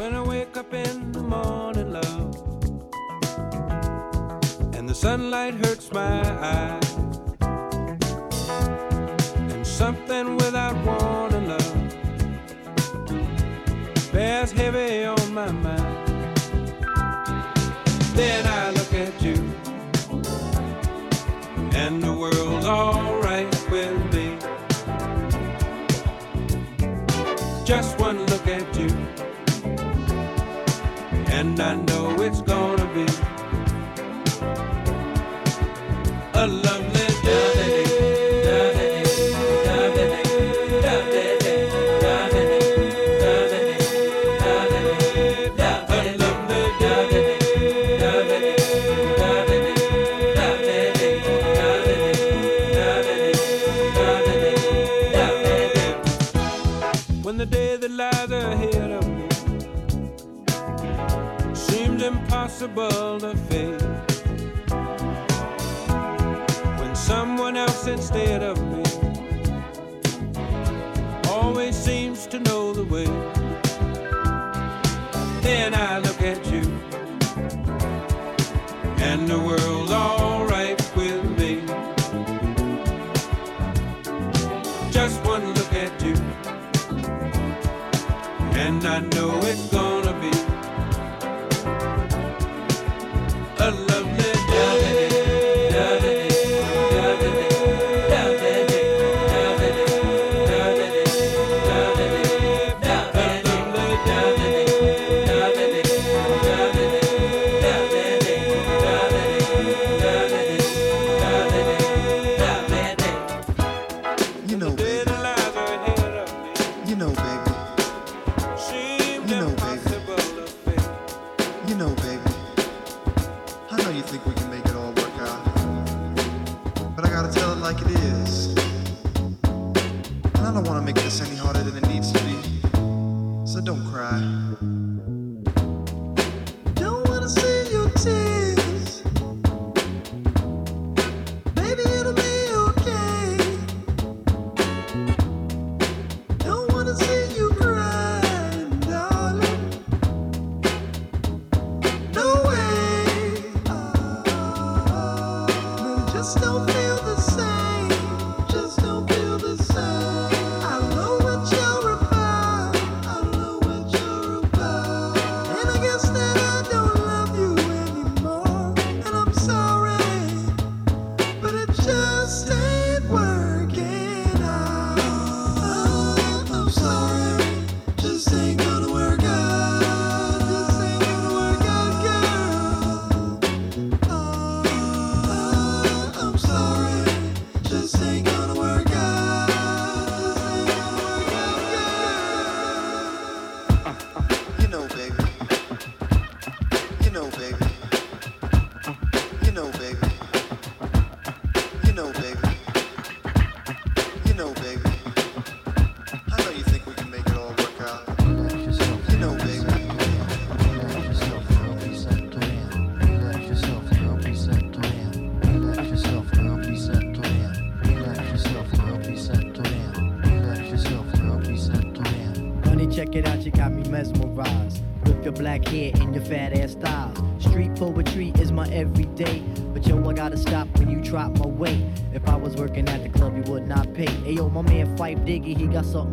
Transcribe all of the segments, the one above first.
when I wake up in the morning, love. And the sunlight hurts my eyes. And something without warning, love, bears heavy on. it's gonna be.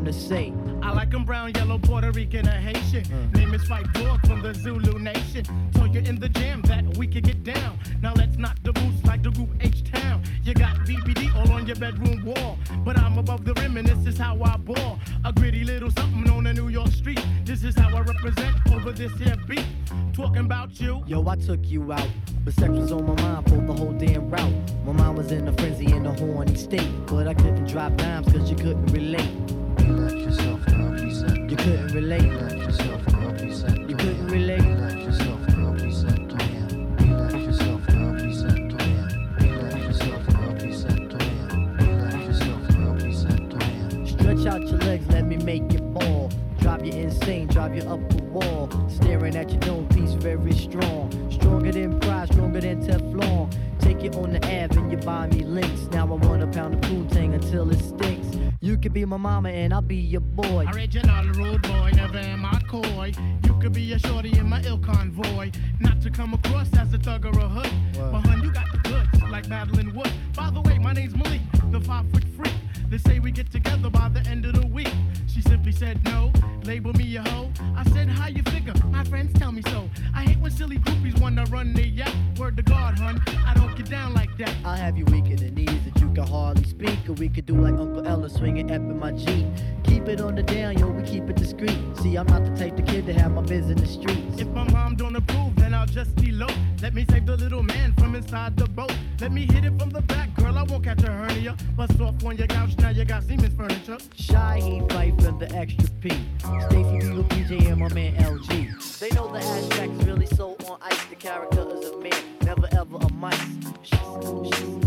to say mama and Bust off on your couch, now you got Siemens furniture. Shy E fight for the extra P. Stacy Beetle, PJ, and my man LG. They know the abstract is really so on ice. The character is a man, never ever a mice. She's, she's,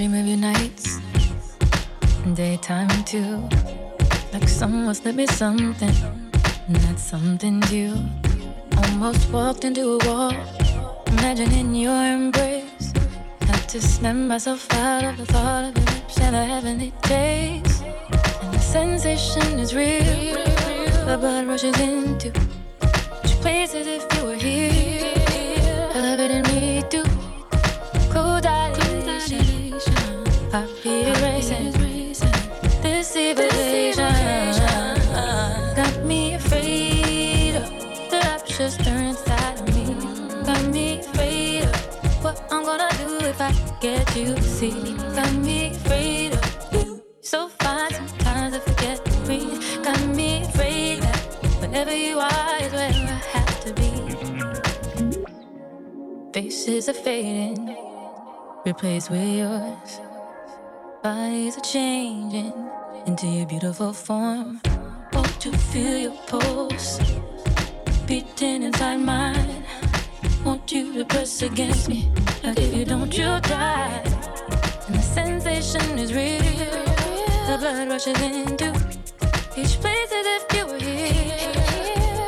Dream of you nights, daytime too. Like someone slipped me something, and that's something new. almost walked into a wall. Imagining your embrace, had to snap myself out of the thought of your lips and the heavenly taste. And the sensation is real, the blood rushes into if I get you to see. Got me afraid of you. So fine, sometimes I forget to breathe. Got me afraid that wherever you are is where I have to be. Faces are fading, replaced with yours. Bodies are changing into your beautiful form. Want to feel your pulse beating inside mine. Want you to press against me, like if you don't, you'll die. And the sensation is real. The blood rushes into each place as if you were here.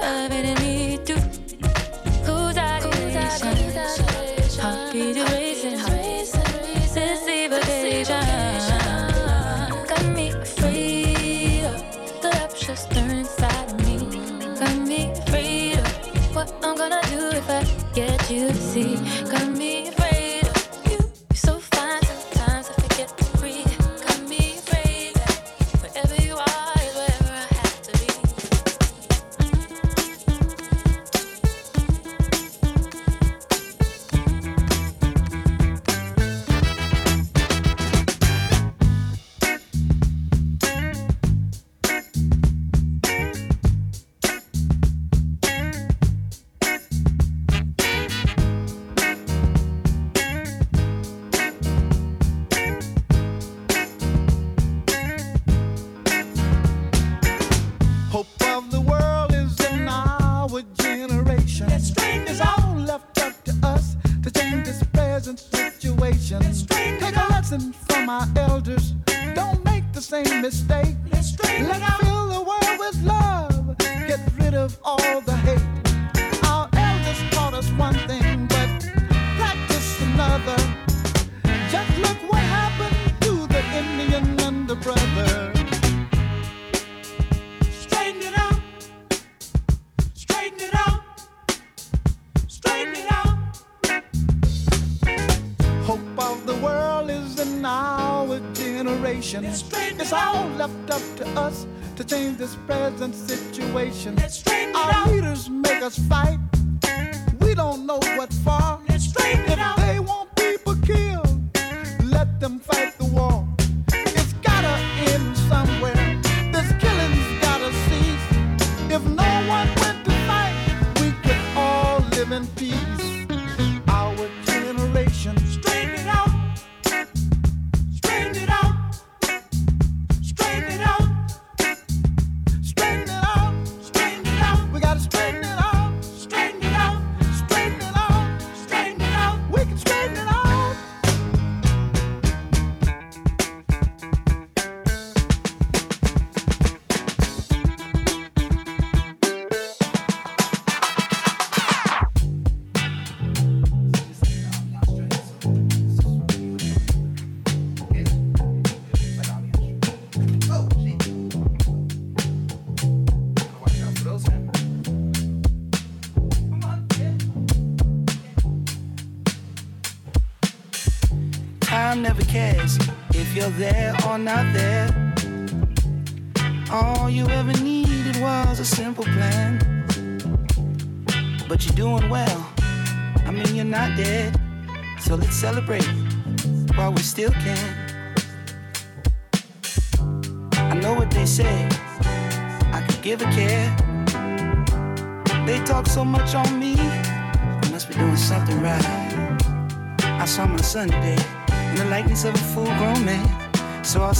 Elevating me to cool dilation, heartbeat erasing.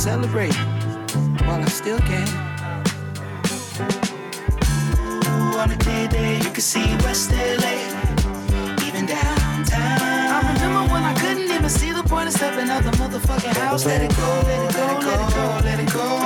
celebrate while I still can. Ooh, on a clear day, you can see West LA, even downtown. I remember when I couldn't even see the point of stepping out the motherfucking house. Let it go, let it go, let it go, let it go. Let it go.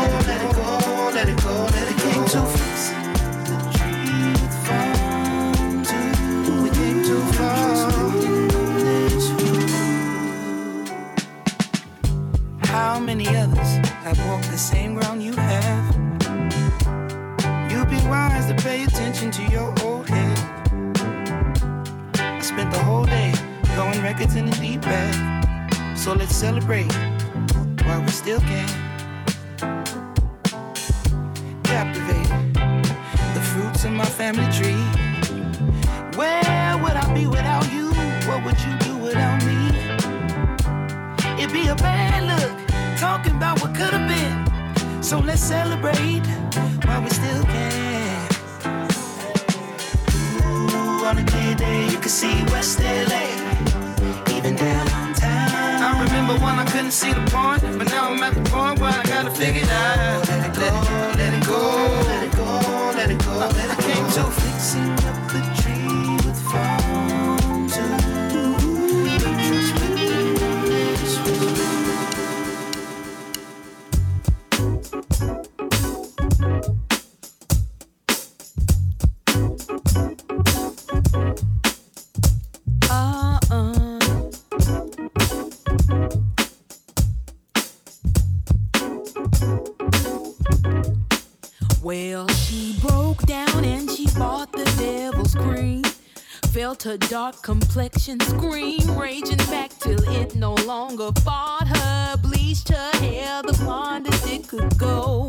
Her to dark complexion, scream raging back till it no longer fought her. Bleached her hair the blondest it could go.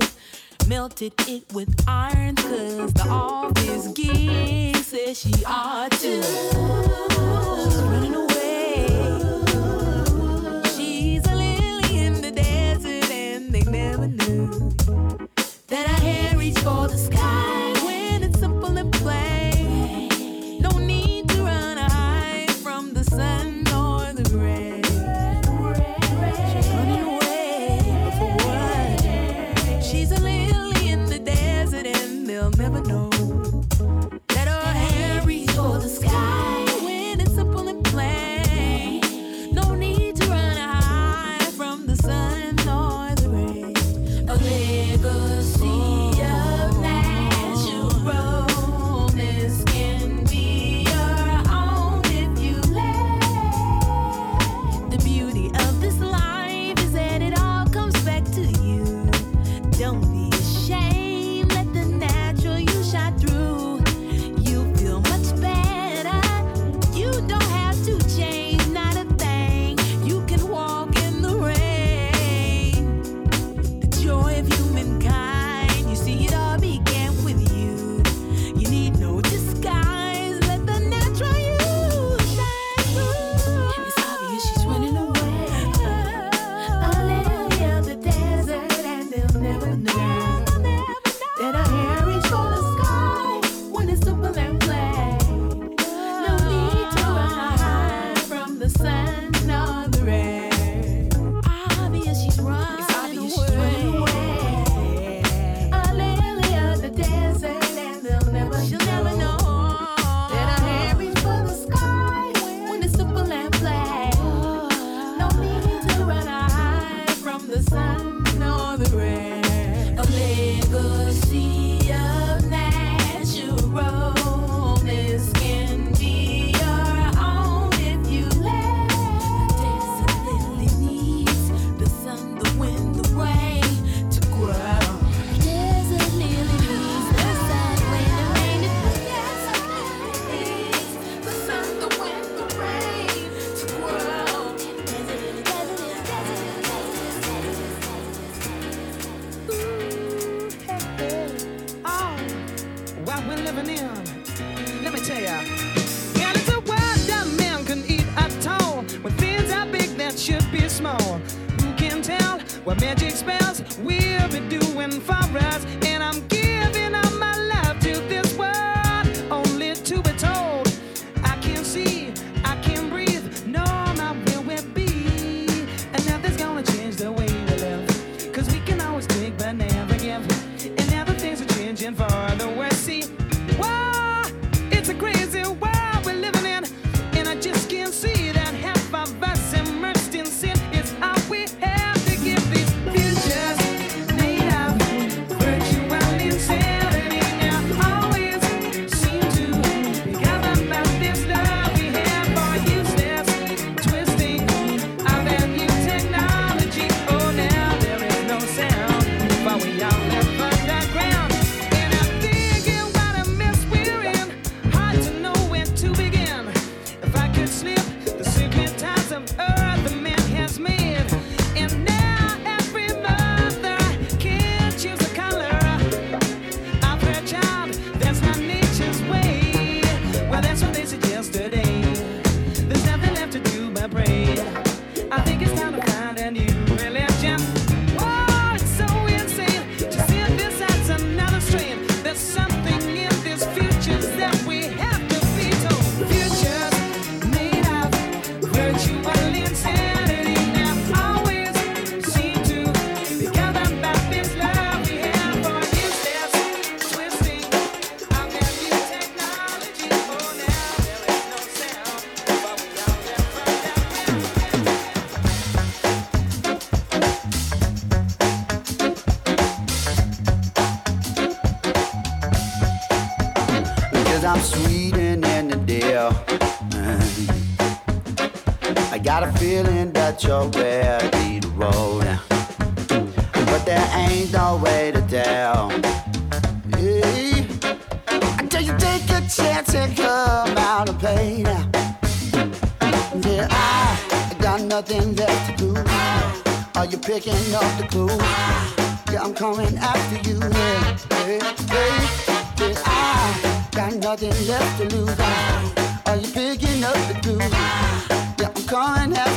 Melted it with iron, cause the obvious gig says she ought to. She's running away. She's a lily in the desert, and they never knew. magic spell. that your will be the road. But there ain't no way to tell. Hey, Until you take a chance and come out of pain. Yeah, I got nothing left to do. Are you picking up the clue? Yeah, I'm coming after you. Yeah, yeah, yeah. yeah I got nothing left to lose. Are you picking up the clue? Yeah, I'm coming after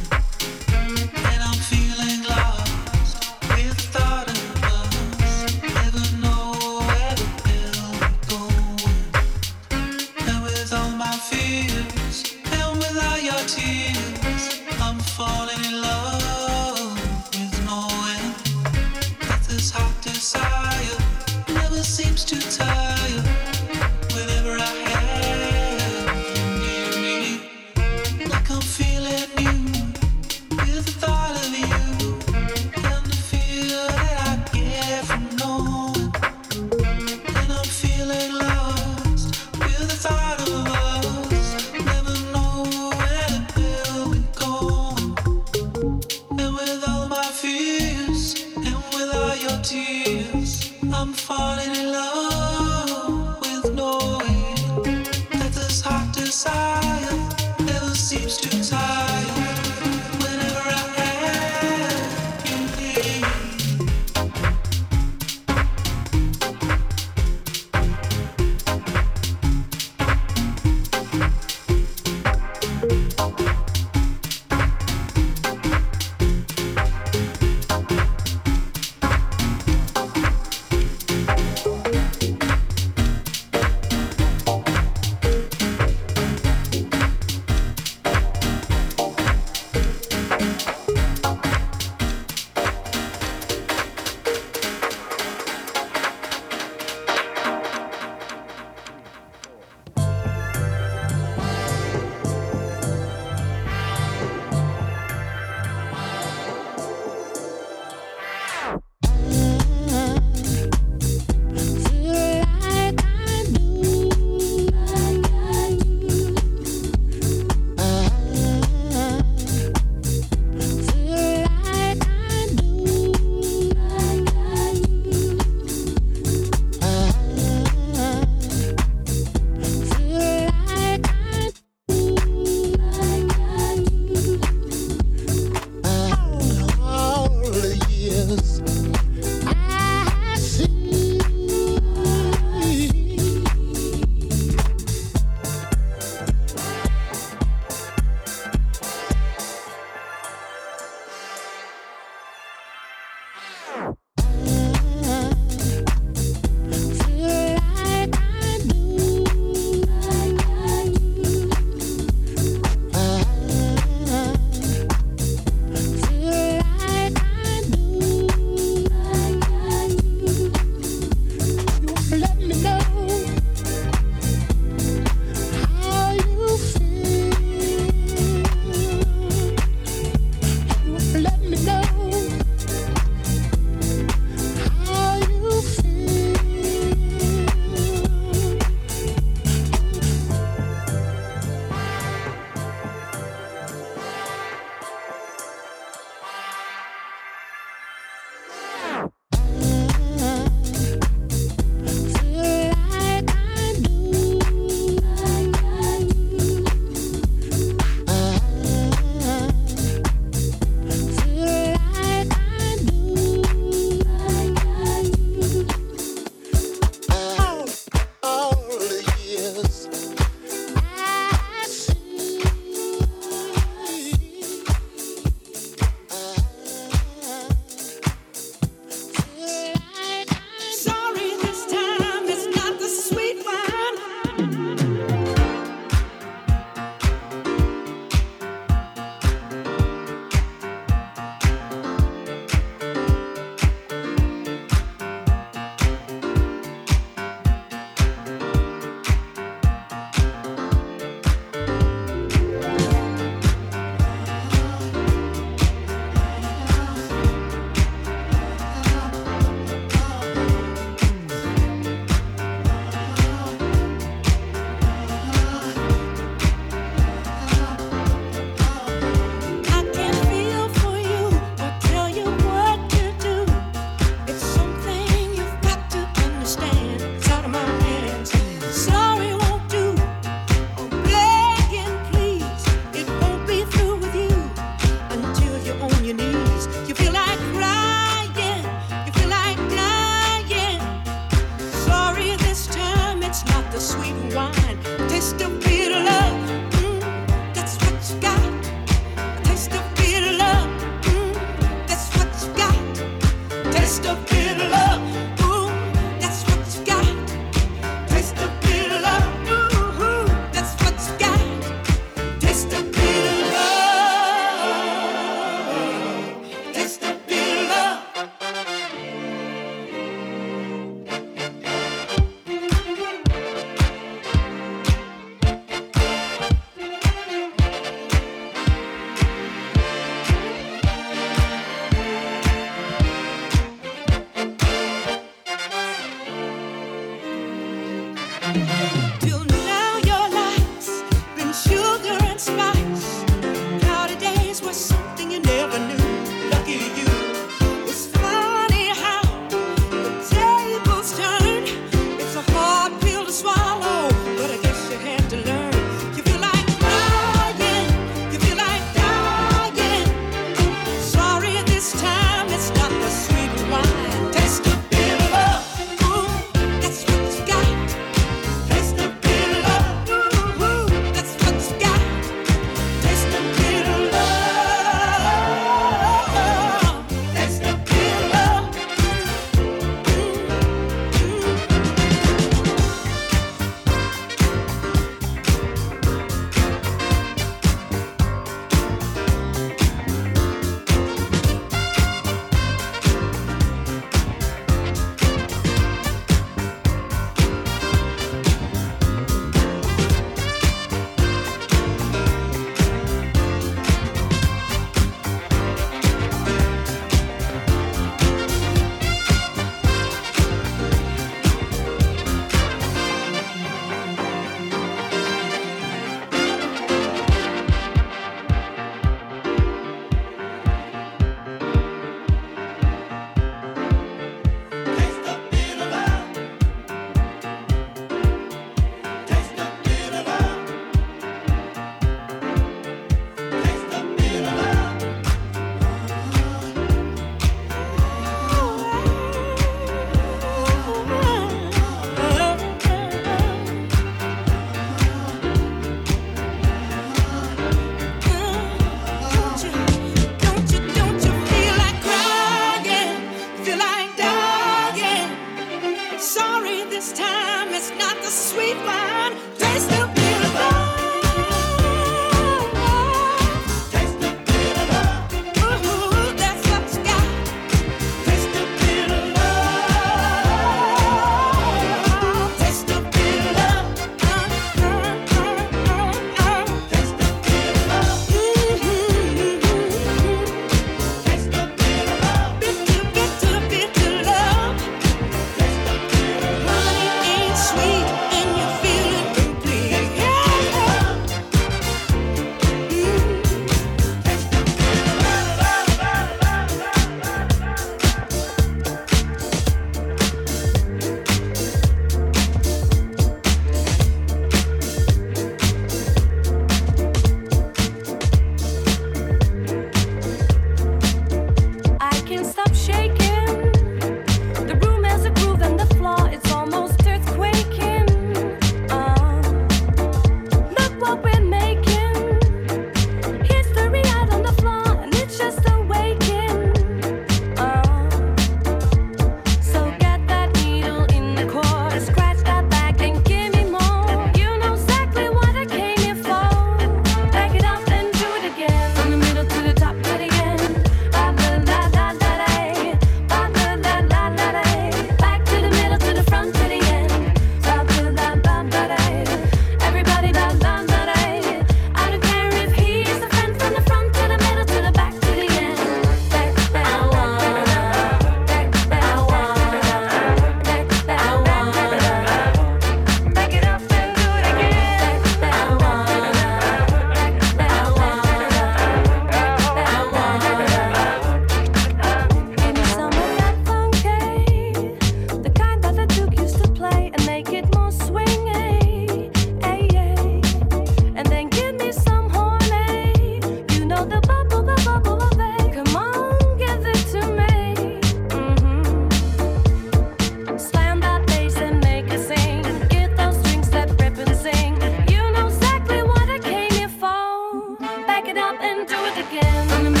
again.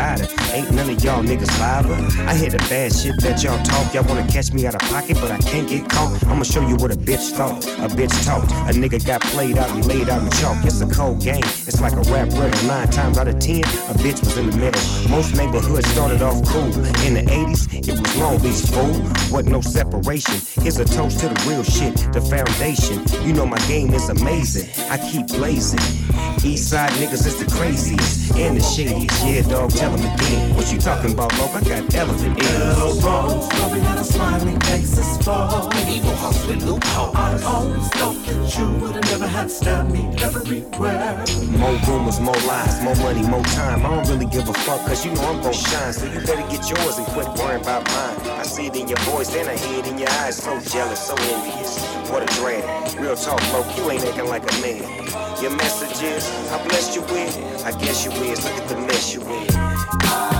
85er, east sider. Ain't none of y'all niggas liver. I hear the bad shit that y'all talk. Y'all wanna catch me out of pocket, but I can't get caught. I'ma show you what a bitch thought, a bitch talked. A nigga got played out and laid out in chalk. It's a cold game, it's like a rap riddle. Nine times out of ten, a bitch was in the middle. Most neighborhoods started off cool. In the 80s, it was Long Beach fool. Wasn't no separation. Here's a toast to the real shit, the foundation. You know my game is amazing. I keep blazing. East side niggas is the craziest and the shadiest. Yeah, dog, tell them again. What you talking about, Loc? I got elephant ears. Rose, loving at a smiling faces fall. Evil house with loophole. I always thought that you would have never had stabbed me everywhere. More rumors, more lies, more money, more time. I don't really give a fuck, cause you know I'm gon' shine. So you better get yours and quit worrying about mine. I see it in your voice, then I hear it in your eyes. So jealous, so envious. What a drag. Real talk, Loc, you ain't acting like a man. Your message is, I blessed you with. I guess you is. Look at the mess you in.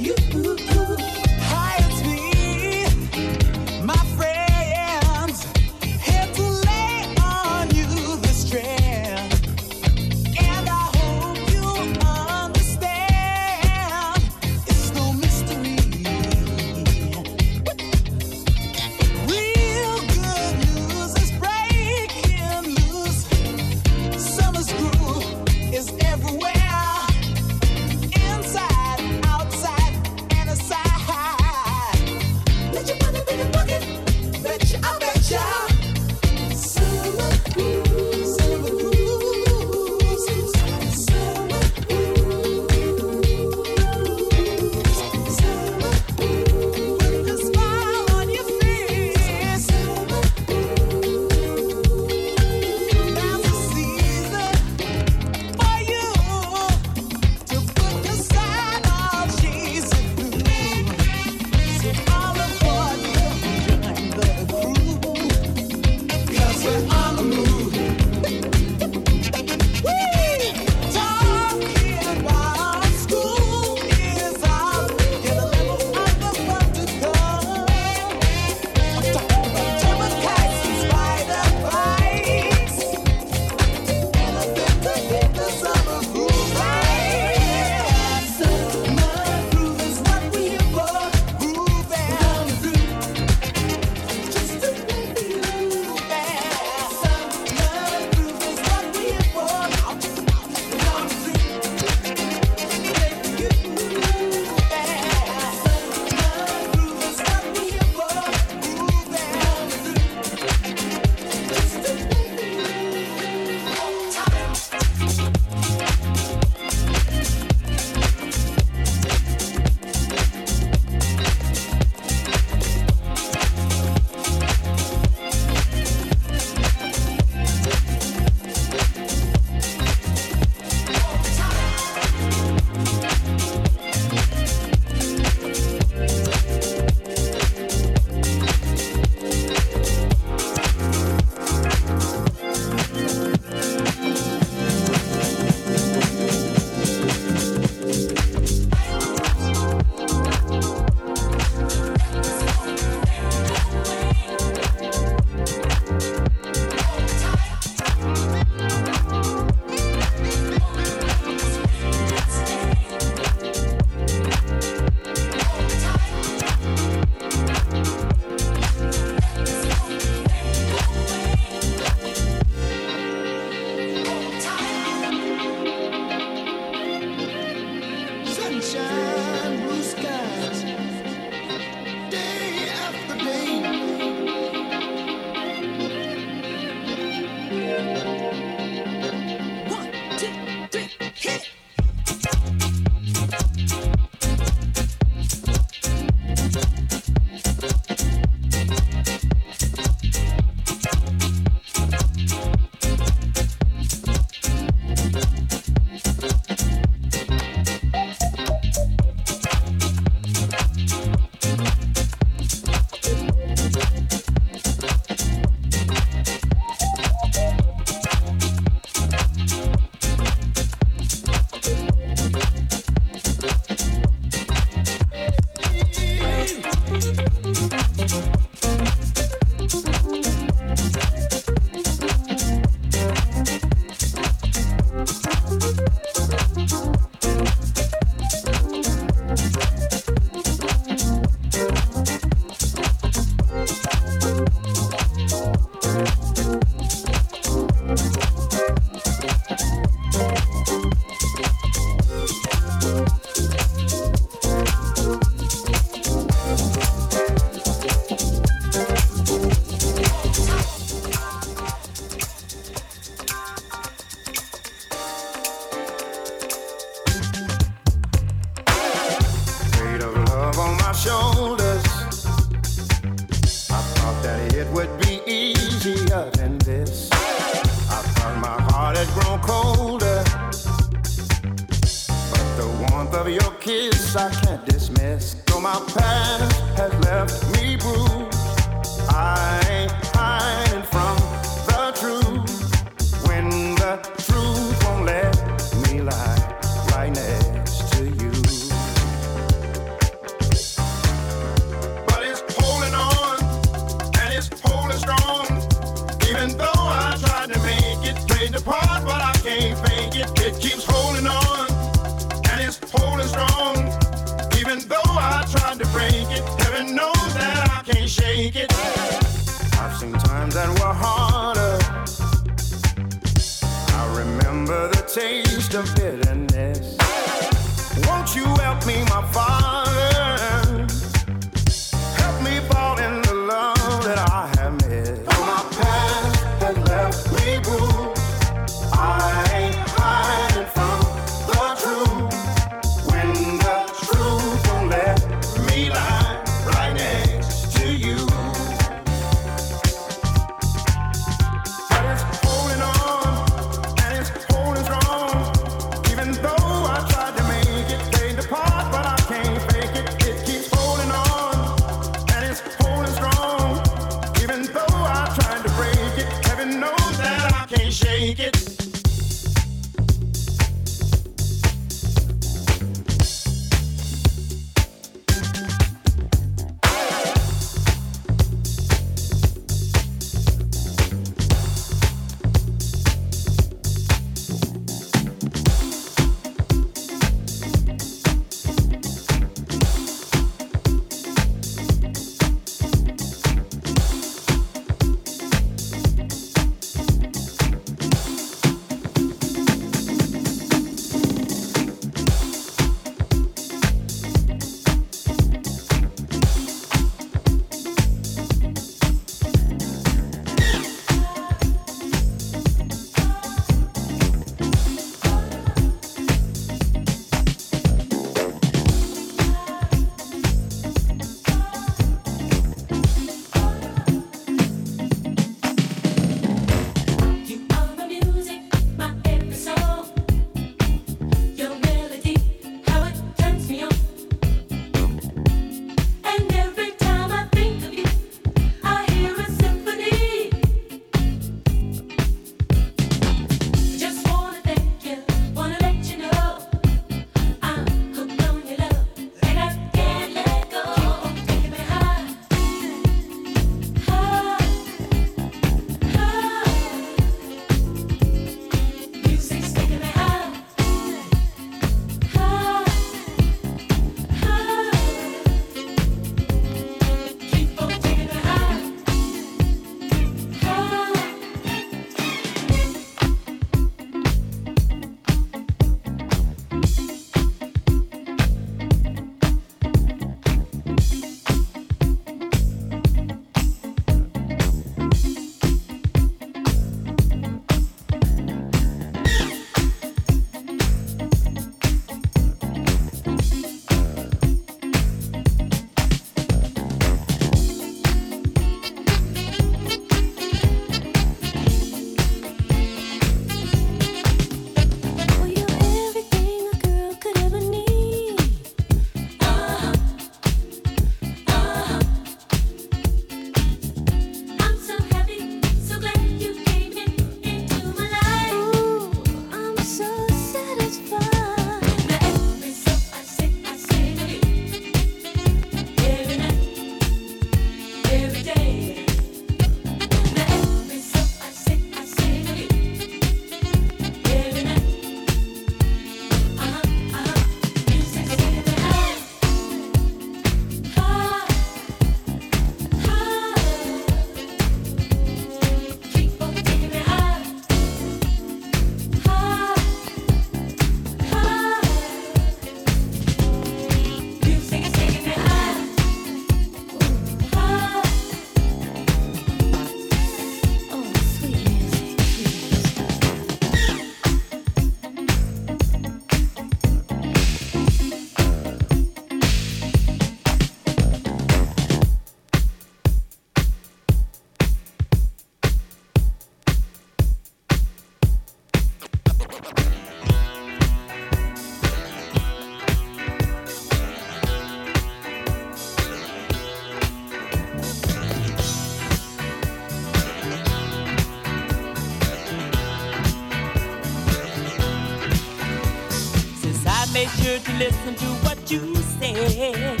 Listen to what you said.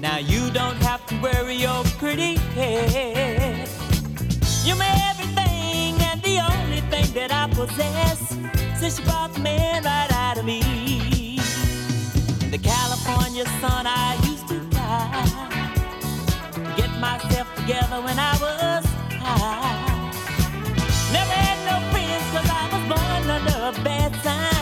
Now you don't have to worry your pretty head. You're my everything and the only thing that I possess. Since you brought the man right out of me. In the California sun, I used to cry. Get myself together when I was high. Never had no friends cause I was born under a bad sign.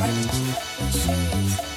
What's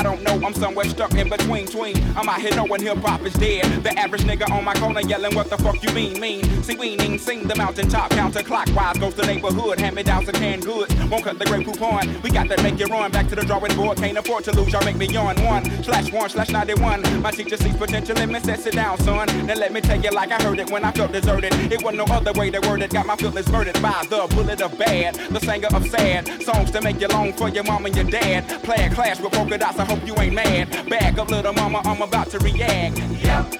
I don't know, I'm somewhere stuck in between. I'm out here knowing hip hop is dead. The average nigga on my corner yelling, What the fuck you mean? Mean. See, we ain't sing the mountaintop counterclockwise. Goes the neighborhood, hand me down some canned goods. Won't cut the great coupon. We got to make it run back to the drawing board. Can't afford to lose, y'all make me yawn. One slash one slash 91. My teacher sees potential in me, sit down, son. Then let me tell you like I heard it when I felt deserted. It wasn't no other way to word it. Got my feelings murdered by the bullet of bad. The singer of sad songs to make you long for your mom and your dad. Play a clash with polka dots. I hope you ain't mad. Back up, little mama. I'm about to react. Yep.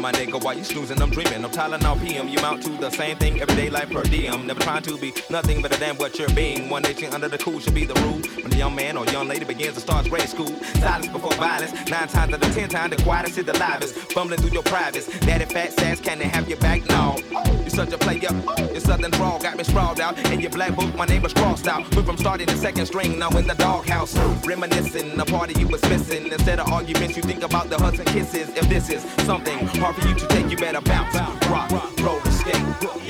My nigga? While you snoozing, I'm dreaming. I'm Tylenol PM. You mount to the same thing everyday life per diem. Never trying to be nothing better than what you're being. One nation under the cool should be the rule. When the young man or young lady begins to start grade school, silence before violence. Nine times out of ten times, the quietest is the livest. Bumbling through your privates. Daddy fat sass, can they have your back? No. Such a player. Oh, your southern drawl got me sprawled out. In your black book, my name was crossed out. Went from starting the second string, now in the doghouse. Reminiscing, the party you was missing. Instead of arguments, you think about the hugs and kisses. If this is something hard for you to take, you better bounce, rock, roll, and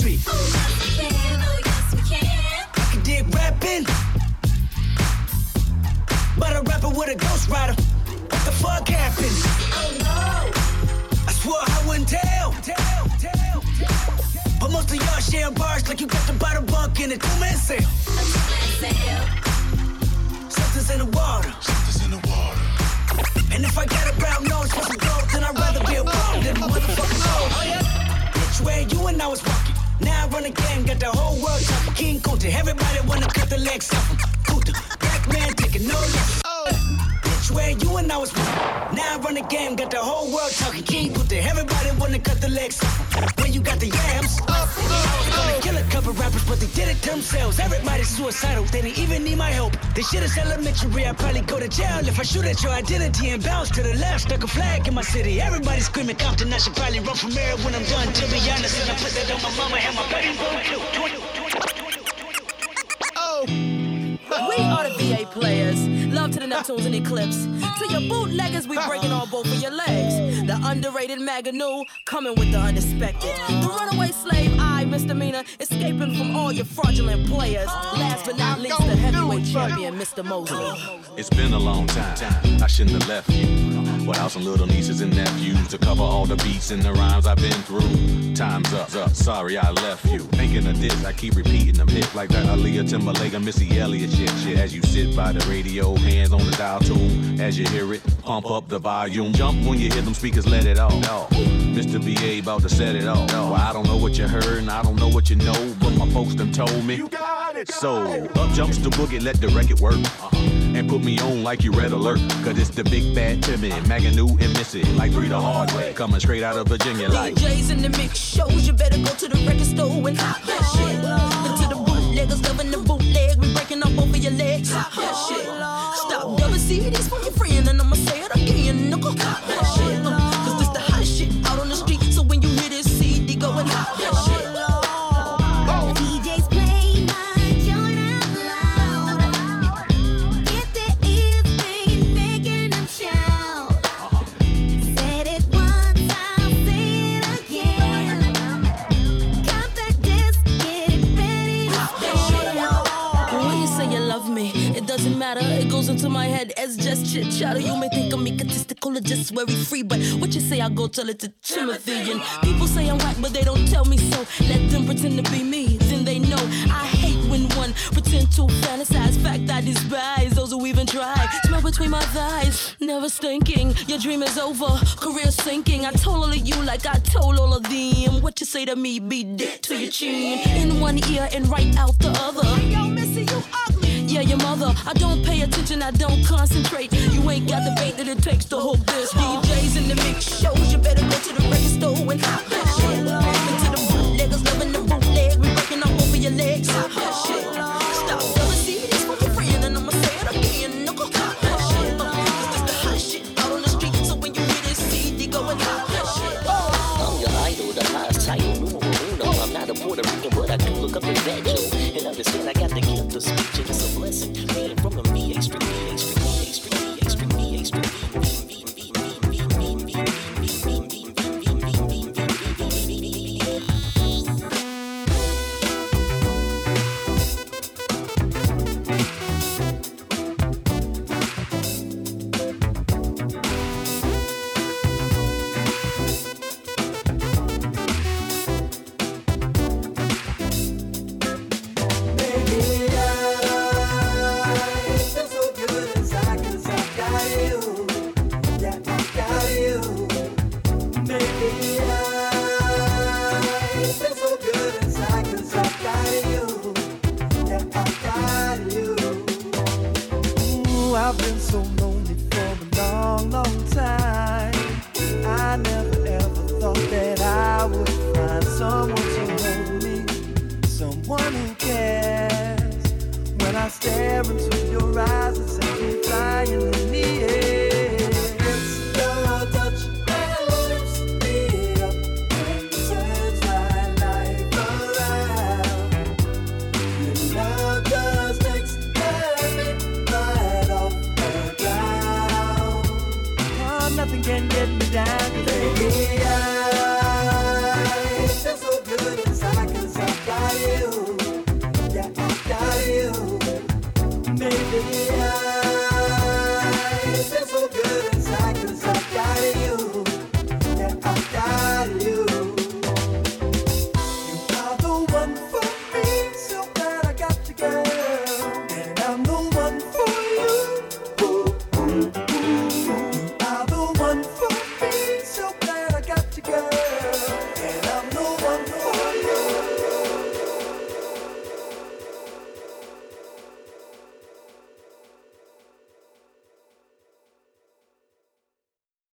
walking down the street. I can dig rapping. But a rapper with a ghost rider. What the fuck happened? Oh no! I swore I wouldn't tell. tell, tell, tell. But most of y'all share bars like you got the bottom bunk in a two-man sale. Something's in the water. Something's in the water. And if I got a brown nose for some gold, then I'd rather be a bum than a motherfucking gold. Oh yeah. Which way you and I was walking? Now I run again, got the whole world talking. King Kunta, everybody wanna cut the legs off him. Kunta, black man taking no less. Way you and I was? Now I run the game, got the whole world talking. King put there, everybody wanna cut the legs. When you got the yams, was gonna kill a couple rappers, but they did it themselves. Everybody's suicidal, they didn't even need my help. This shit is elementary, I'd probably go to jail if I shoot at your identity and bounce to the left. Stuck a flag in my city, everybody screaming Compton. I should probably run from here when I'm done. To be honest, and I put that on my mama and my too. Oh, we are the VA players. Love to the Neptunes and Eclipse. To your bootleggers, we breaking all both of your legs. The underrated Magoo coming with the unexpected. The runaway slave, I, misdemeanor, escaping from all your fraudulent players. Last but not least, the heavyweight champion, Mr. Mosley. It's been a long time. I shouldn't have left you. Without some little nieces and nephews to cover all the beats and the rhymes I've been through. Time's up, up. Sorry I left you. Thinking of this, I keep repeating them hits like that Aaliyah Timbaland and Missy Elliott shit. Shit, as you sit by the radio, hands on the dial tune. As you hear it, pump up the volume. Jump when you hear them speakers, let it all off. Mr. BA about to set it off. Well, I don't know what you heard and I don't know what you know, but my folks done told me. You got it. So up jumps the boogie, let the record work. Uh-huh. And put me on like you red alert. Cause it's the big bad Timmy, Magoo and Missy. Like three the hard way. Coming straight out of Virginia like. DJs in the mix shows, you better go to the record store and hop that shit. And to the bootleggers loving the bootleg, we breaking up of your legs. Hop that shit. Stop double CDs for your friend, and I'ma say it again, nigga. Hop that shit. Head as just chit chatter. You may think I'm egotistical or just very free, but what you say, I go tell it to Timothy. And people say I'm whack, but they don't tell me so. Let them pretend to be me, then they know. I hate when one pretend to fantasize. Fact I despise those who even try. Smell between my thighs, never stinking. Your dream is over, career sinking. I told all of you like I told all of them. What you say to me, be dead to your chin. In one ear and right out the other. Yo, Missy, you ugly. Yeah, your mother. I don't pay attention, I don't concentrate. You ain't got the bait that it takes to hold this. DJs in the mix shows, you better go to the record store and hop shit. To the bootleggers loving the